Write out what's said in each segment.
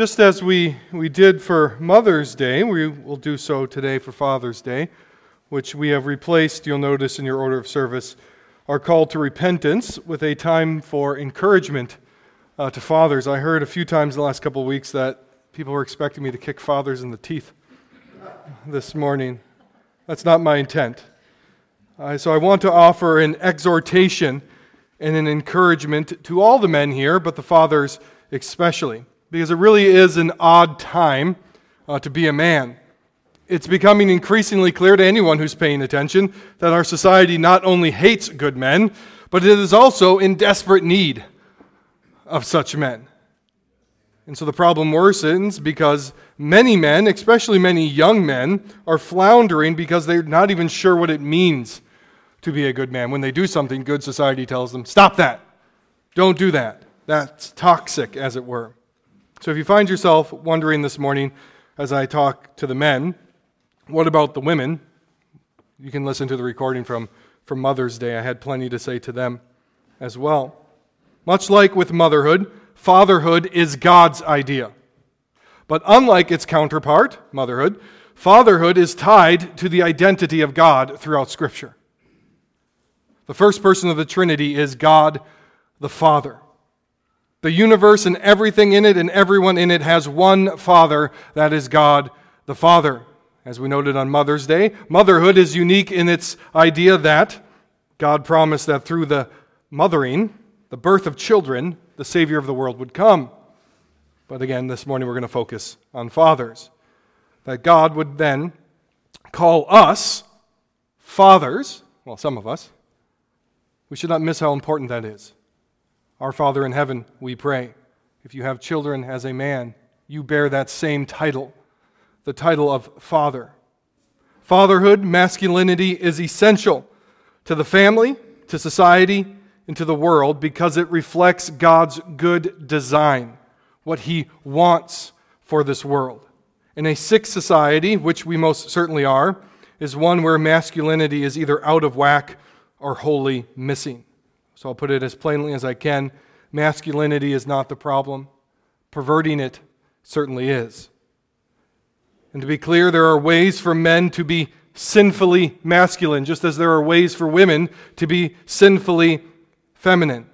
Just as we, we did for Mother's Day, we will do so today for Father's Day, which we have replaced, you'll notice in your order of service, our call to repentance with a time for encouragement uh, to fathers. I heard a few times the last couple of weeks that people were expecting me to kick fathers in the teeth this morning. That's not my intent. Uh, so I want to offer an exhortation and an encouragement to all the men here, but the fathers especially because it really is an odd time uh, to be a man. It's becoming increasingly clear to anyone who's paying attention that our society not only hates good men, but it is also in desperate need of such men. And so the problem worsens because many men, especially many young men, are floundering because they're not even sure what it means to be a good man. When they do something good, society tells them, stop that. Don't do that. That's toxic, as it were. So if you find yourself wondering this morning as I talk to the men, what about the women? You can listen to the recording from, from Mother's Day. I had plenty to say to them as well. Much like with motherhood, fatherhood is God's idea. But unlike its counterpart, motherhood, fatherhood is tied to the identity of God throughout Scripture. The first person of the Trinity is God the Father. The universe and everything in it and everyone in it has one Father, that is God the Father. As we noted on Mother's Day, motherhood is unique in its idea that God promised that through the mothering, the birth of children, the Savior of the world would come. But again, this morning we're going to focus on fathers. That God would then call us fathers, well, some of us. We should not miss how important that is. Our Father in heaven, we pray. If you have children as a man, you bear that same title, the title of father. Fatherhood, masculinity is essential to the family, to society, and to the world because it reflects God's good design, what He wants for this world. In a sick society, which we most certainly are, is one where masculinity is either out of whack or wholly missing. So I'll put it as plainly as I can. Masculinity is not the problem, perverting it certainly is. And to be clear, there are ways for men to be sinfully masculine, just as there are ways for women to be sinfully feminine.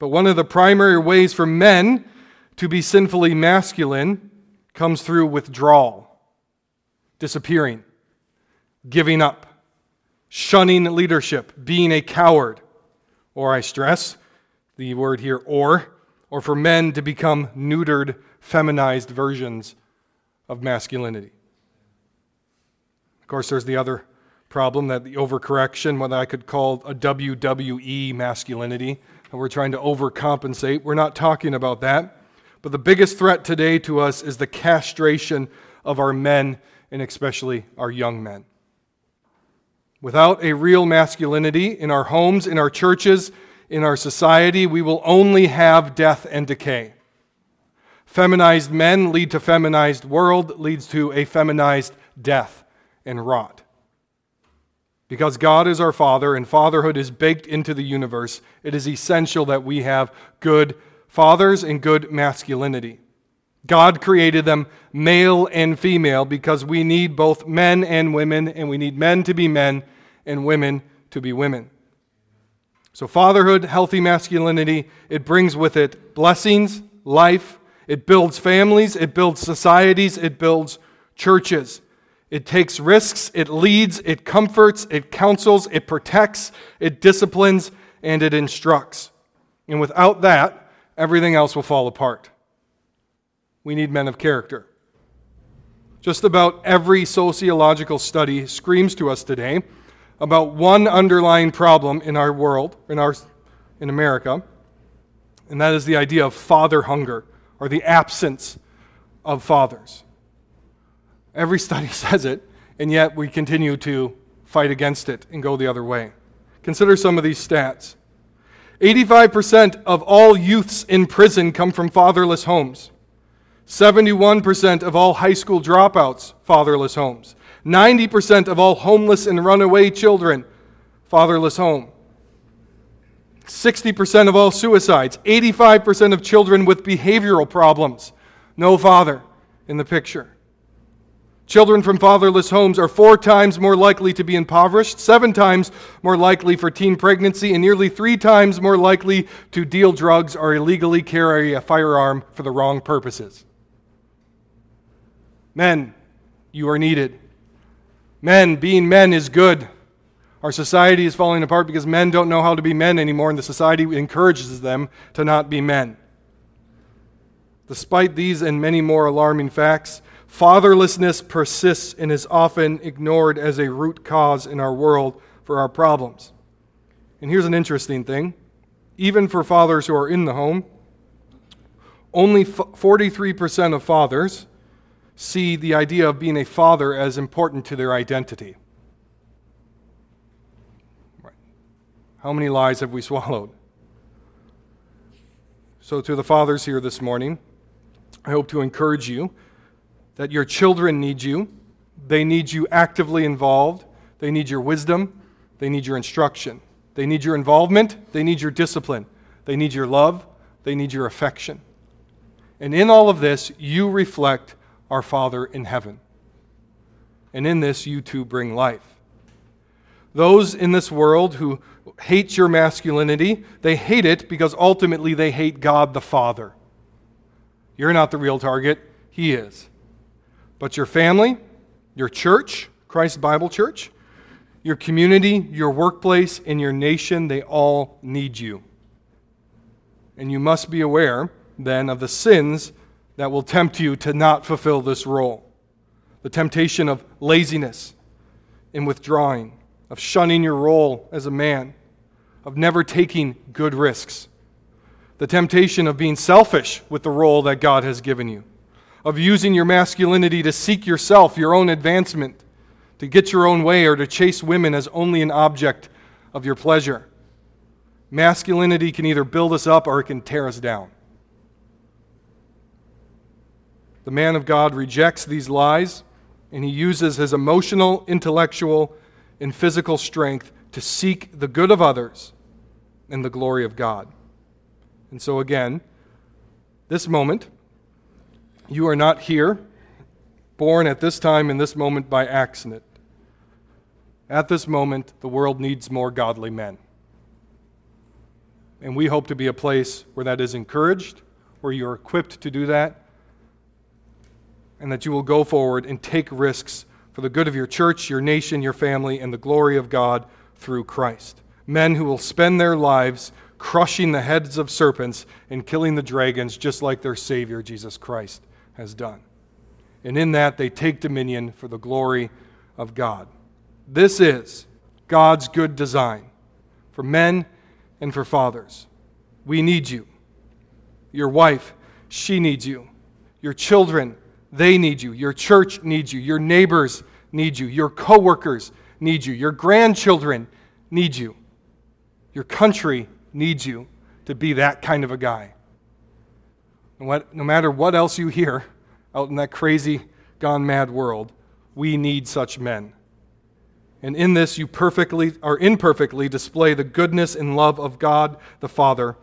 But one of the primary ways for men to be sinfully masculine comes through withdrawal, disappearing, giving up, shunning leadership, being a coward, or I stress the word here, or, or for men to become neutered, feminized versions of masculinity. Of course, there's the other problem that the overcorrection, what I could call a WWE masculinity, and we're trying to overcompensate. We're not talking about that. But the biggest threat today to us is the castration of our men, and especially our young men. Without a real masculinity in our homes, in our churches, in our society, we will only have death and decay. Feminized men lead to feminized world, leads to a feminized death and rot. Because God is our Father and fatherhood is baked into the universe, it is essential that we have good fathers and good masculinity. God created them male and female because we need both men and women, and we need men to be men and women to be women. So, fatherhood, healthy masculinity, it brings with it blessings, life, it builds families, it builds societies, it builds churches. It takes risks, it leads, it comforts, it counsels, it protects, it disciplines, and it instructs. And without that, everything else will fall apart. We need men of character. Just about every sociological study screams to us today about one underlying problem in our world, in, our, in America, and that is the idea of father hunger or the absence of fathers. Every study says it, and yet we continue to fight against it and go the other way. Consider some of these stats 85% of all youths in prison come from fatherless homes. 71% of all high school dropouts, fatherless homes. 90% of all homeless and runaway children, fatherless home. 60% of all suicides. 85% of children with behavioral problems, No father in the picture. Children from fatherless homes are four times more likely to be impoverished, seven times more likely for teen pregnancy, and nearly three times more likely to deal drugs or illegally carry a firearm for the wrong purposes. Men, you are needed. Men, being men is good. Our society is falling apart because men don't know how to be men anymore, and the society encourages them to not be men. Despite these and many more alarming facts, Fatherlessness persists and is often ignored as a root cause in our world for our problems. And here's an interesting thing even for fathers who are in the home, only 43% of fathers see the idea of being a father as important to their identity. How many lies have we swallowed? So, to the fathers here this morning, I hope to encourage you that your children need you. They need you actively involved. They need your wisdom. They need your instruction. They need your involvement. They need your discipline. They need your love. They need your affection. And in all of this, you reflect our Father in heaven. And in this, you too bring life. Those in this world who hate your masculinity, they hate it because ultimately they hate God the Father. You're not the real target, He is. But your family, your church, Christ Bible Church, your community, your workplace, and your nation, they all need you. And you must be aware then of the sins that will tempt you to not fulfill this role the temptation of laziness in withdrawing, of shunning your role as a man, of never taking good risks, the temptation of being selfish with the role that God has given you of using your masculinity to seek yourself, your own advancement, to get your own way, or to chase women as only an object of your pleasure. Masculinity can either build us up or it can tear us down. The man of God rejects these lies and he uses his emotional, intellectual, and physical strength to seek the good of others and the glory of God. And so, again, this moment, you are not here, born at this time in this moment by accident. At this moment, the world needs more godly men. And we hope to be a place where that is encouraged, where you're equipped to do that, and that you will go forward and take risks for the good of your church, your nation, your family, and the glory of God through Christ. Men who will spend their lives crushing the heads of serpents and killing the dragons, just like their Savior, Jesus Christ has done. And in that, they take dominion for the glory of God. This is God's good design for men and for fathers. We need you. Your wife, she needs you. Your children, they need you. Your church needs you. Your neighbors need you. Your coworkers need you. Your grandchildren need you. Your country needs you to be that kind of a guy. What, no matter what else you hear out in that crazy, gone mad world, we need such men. And in this, you perfectly or imperfectly display the goodness and love of God the Father,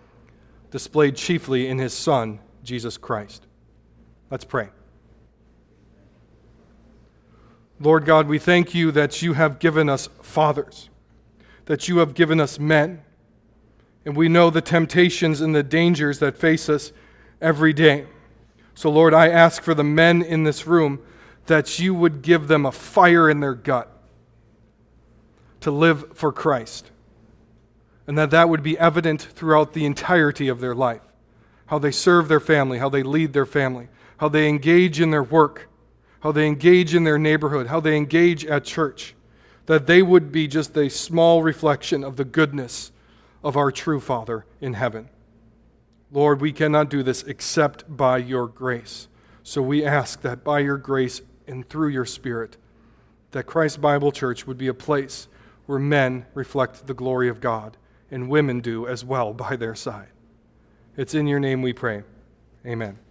displayed chiefly in his Son, Jesus Christ. Let's pray. Lord God, we thank you that you have given us fathers, that you have given us men, and we know the temptations and the dangers that face us every day. So, Lord, I ask for the men in this room that you would give them a fire in their gut to live for Christ. And that that would be evident throughout the entirety of their life. How they serve their family, how they lead their family, how they engage in their work, how they engage in their neighborhood, how they engage at church. That they would be just a small reflection of the goodness of our true Father in heaven. Lord, we cannot do this except by your grace. So we ask that by your grace and through your Spirit, that Christ Bible Church would be a place where men reflect the glory of God and women do as well by their side. It's in your name we pray. Amen.